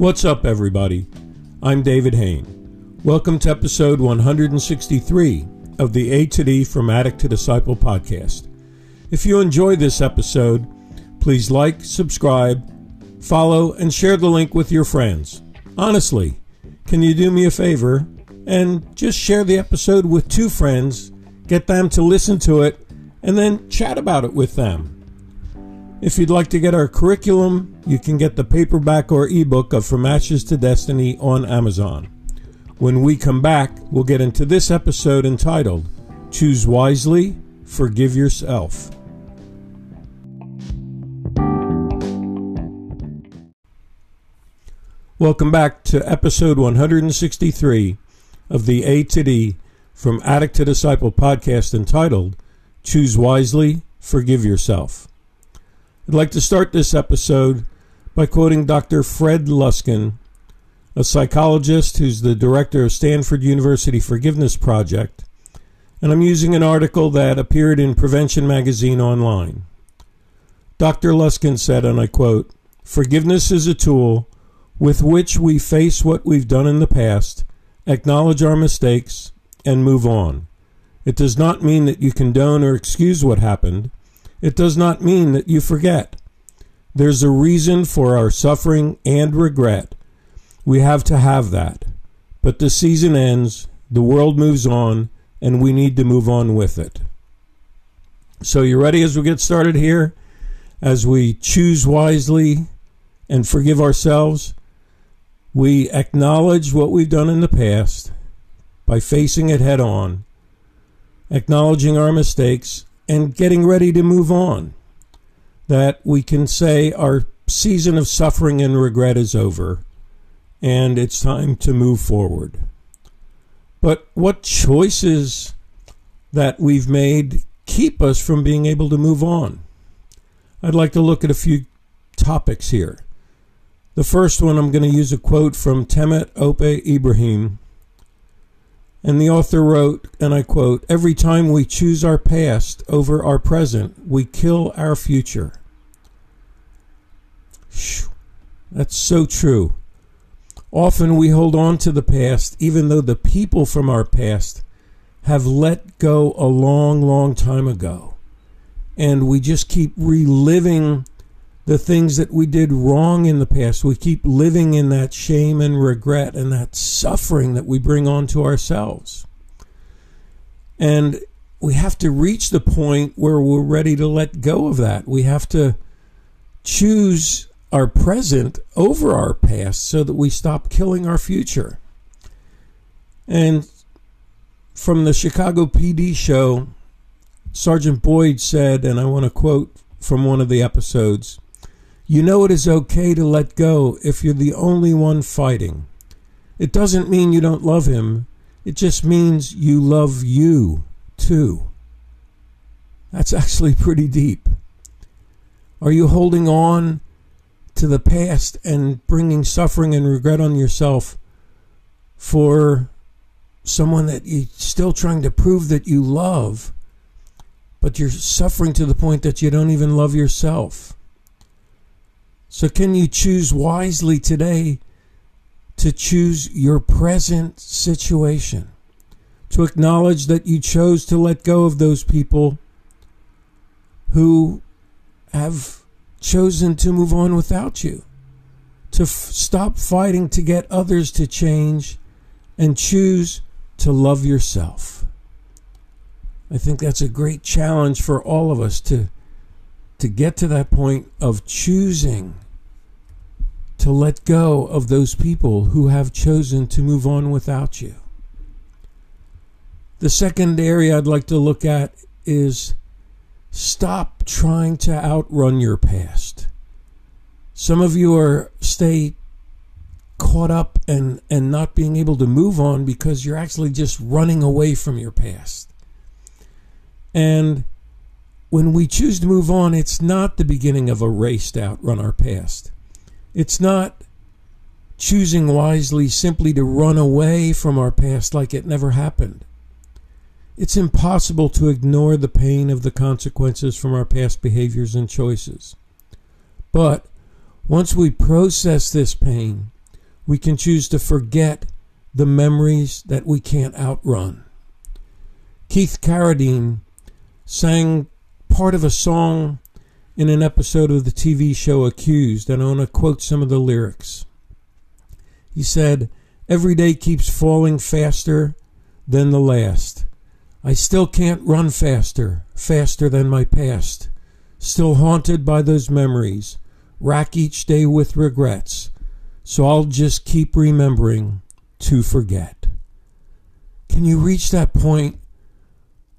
What's up, everybody? I'm David Hain. Welcome to episode 163 of the A to D From Addict to Disciple podcast. If you enjoy this episode, please like, subscribe, follow, and share the link with your friends. Honestly, can you do me a favor and just share the episode with two friends, get them to listen to it, and then chat about it with them? If you'd like to get our curriculum, you can get the paperback or ebook of From Ashes to Destiny on Amazon. When we come back, we'll get into this episode entitled Choose Wisely, Forgive Yourself. Welcome back to episode 163 of the A to D From Addict to Disciple podcast entitled Choose Wisely, Forgive Yourself. I'd like to start this episode by quoting Dr. Fred Luskin, a psychologist who's the director of Stanford University Forgiveness Project, and I'm using an article that appeared in Prevention Magazine online. Dr. Luskin said, and I quote, Forgiveness is a tool with which we face what we've done in the past, acknowledge our mistakes, and move on. It does not mean that you condone or excuse what happened. It does not mean that you forget. There's a reason for our suffering and regret. We have to have that. But the season ends, the world moves on, and we need to move on with it. So, you ready as we get started here? As we choose wisely and forgive ourselves, we acknowledge what we've done in the past by facing it head on, acknowledging our mistakes, and getting ready to move on. That we can say our season of suffering and regret is over and it's time to move forward. But what choices that we've made keep us from being able to move on? I'd like to look at a few topics here. The first one, I'm going to use a quote from Temitope Ibrahim, and the author wrote, and I quote, Every time we choose our past over our present, we kill our future. That's so true. Often we hold on to the past, even though the people from our past have let go a long, long time ago. And we just keep reliving the things that we did wrong in the past. We keep living in that shame and regret and that suffering that we bring onto ourselves. And we have to reach the point where we're ready to let go of that. We have to choose our present over our past so that we stop killing our future. And from the Chicago PD show, Sergeant Boyd said, and I want to quote from one of the episodes you know it is okay to let go if you're the only one fighting. It doesn't mean you don't love him, it just means you love you too. That's actually pretty deep. Are you holding on to the past and bringing suffering and regret on yourself for someone that you're still trying to prove that you love, but you're suffering to the point that you don't even love yourself? So, can you choose wisely today to choose your present situation? To acknowledge that you chose to let go of those people who have chosen to move on without you. To f- stop fighting to get others to change and choose to love yourself. I think that's a great challenge for all of us to to get to that point of choosing to let go of those people who have chosen to move on without you. The second area I'd like to look at is stop trying to outrun your past. Some of you are stay caught up and and not being able to move on because you're actually just running away from your past. And when we choose to move on, it's not the beginning of a race to outrun our past. It's not choosing wisely simply to run away from our past like it never happened. It's impossible to ignore the pain of the consequences from our past behaviors and choices. But once we process this pain, We can choose to forget the memories that we can't outrun. Keith Carradine sang part of a song in an episode of the TV show Accused, and I want to quote some of the lyrics. He said, Every day keeps falling faster than the last. I still can't run faster, faster than my past. Still haunted by those memories, rack each day with regrets. So I'll just keep remembering to forget. Can you reach that point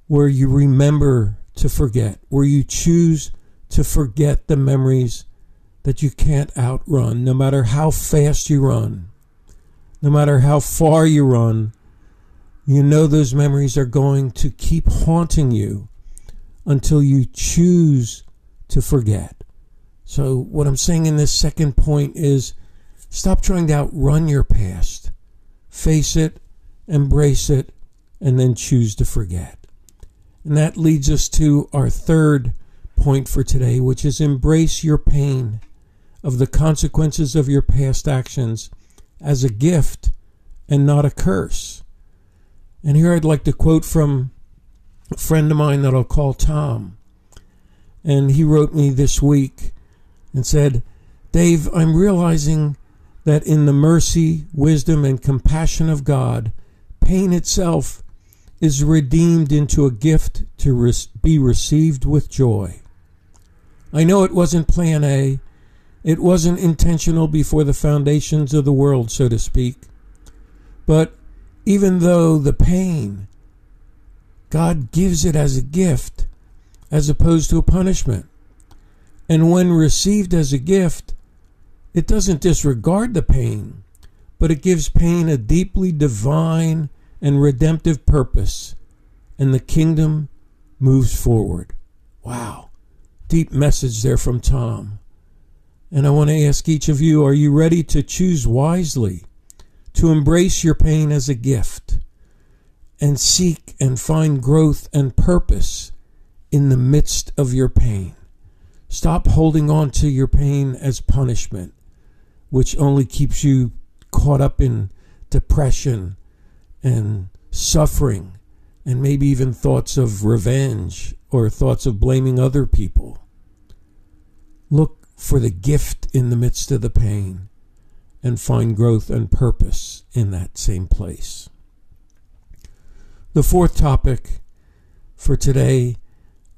where you remember to forget, where you choose to forget the memories that you can't outrun, no matter how fast you run, no matter how far you run? You know those memories are going to keep haunting you until you choose to forget. So, what I'm saying in this second point is stop trying to outrun your past. Face it, embrace it, and then choose to forget. And that leads us to our third point for today, which is embrace your pain of the consequences of your past actions as a gift and not a curse. And here I'd like to quote from a friend of mine that I'll call Tom. And he wrote me this week and said, Dave, I'm realizing that in the mercy, wisdom, and compassion of God, pain itself is redeemed into a gift to re- be received with joy. I know it wasn't plan A, it wasn't intentional before the foundations of the world, so to speak. But even though the pain, God gives it as a gift as opposed to a punishment. And when received as a gift, it doesn't disregard the pain, but it gives pain a deeply divine and redemptive purpose, and the kingdom moves forward. Wow. Deep message there from Tom. And I want to ask each of you are you ready to choose wisely, to embrace your pain as a gift, and seek and find growth and purpose in the midst of your pain? Stop holding on to your pain as punishment, which only keeps you caught up in depression and suffering, and maybe even thoughts of revenge or thoughts of blaming other people. Look for the gift in the midst of the pain and find growth and purpose in that same place. The fourth topic for today,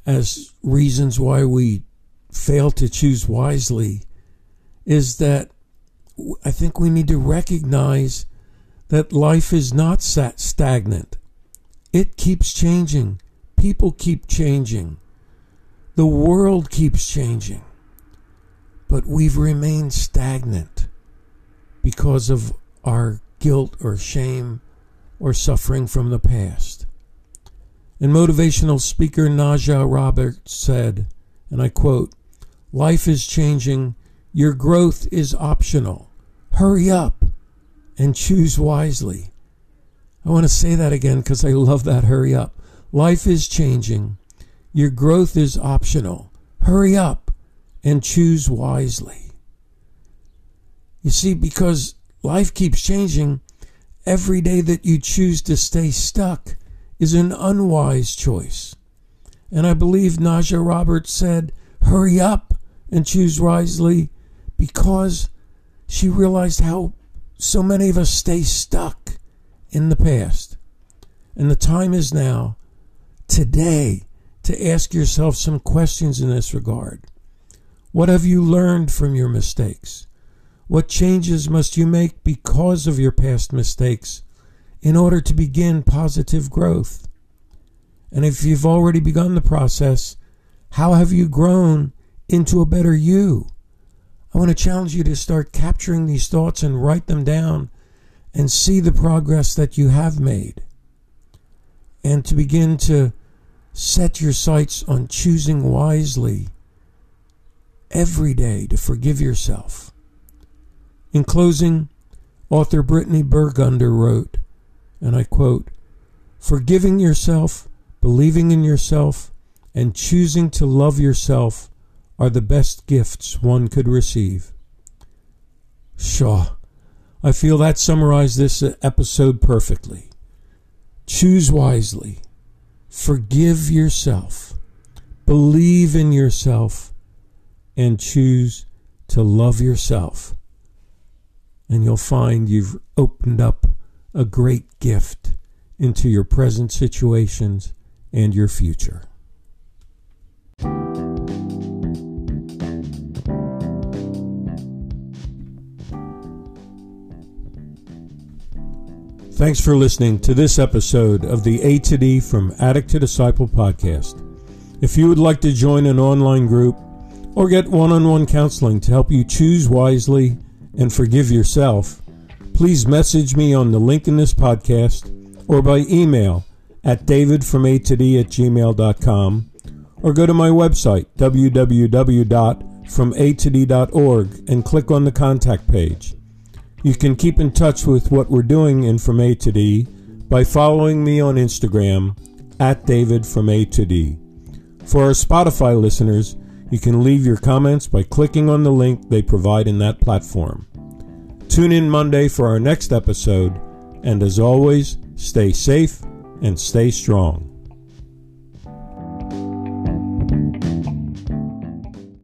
as reasons why we fail to choose wisely, is that I think we need to recognize that life is not sat stagnant. It keeps changing. People keep changing. The world keeps changing but we've remained stagnant because of our guilt or shame or suffering from the past. And motivational speaker Naja Roberts said, and I quote, Life is changing. Your growth is optional. Hurry up and choose wisely. I want to say that again because I love that hurry up. Life is changing. Your growth is optional. Hurry up and choose wisely. You see, because life keeps changing, every day that you choose to stay stuck is an unwise choice. And I believe Naja Roberts said, hurry up and choose wisely because she realized how so many of us stay stuck in the past. And the time is now, today, to ask yourself some questions in this regard. What have you learned from your mistakes? What changes must you make because of your past mistakes in order to begin positive growth? And if you've already begun the process, how have you grown into a better you? I want to challenge you to start capturing these thoughts and write them down and see the progress that you have made. And to begin to set your sights on choosing wisely every day to forgive yourself. In closing, author Brittany Burgunder wrote, and I quote, Forgiving yourself, believing in yourself, and choosing to love yourself are the best gifts one could receive. Shaw, I feel that summarized this episode perfectly. Choose wisely. Forgive yourself. Believe in yourself. And choose to love yourself. And you'll find you've opened up a great gift into your present situations and your future. Thanks for listening to this episode of the A to D from Addict to Disciple podcast. If you would like to join an online group or get one on one counseling to help you choose wisely and forgive yourself, please message me on the link in this podcast or by email at davidfromatod at gmail.com or go to my website www.fromatod.org and click on the contact page. You can keep in touch with what we're doing in From A to D by following me on Instagram at David from A to D. For our Spotify listeners, you can leave your comments by clicking on the link they provide in that platform. Tune in Monday for our next episode, and as always, stay safe and stay strong.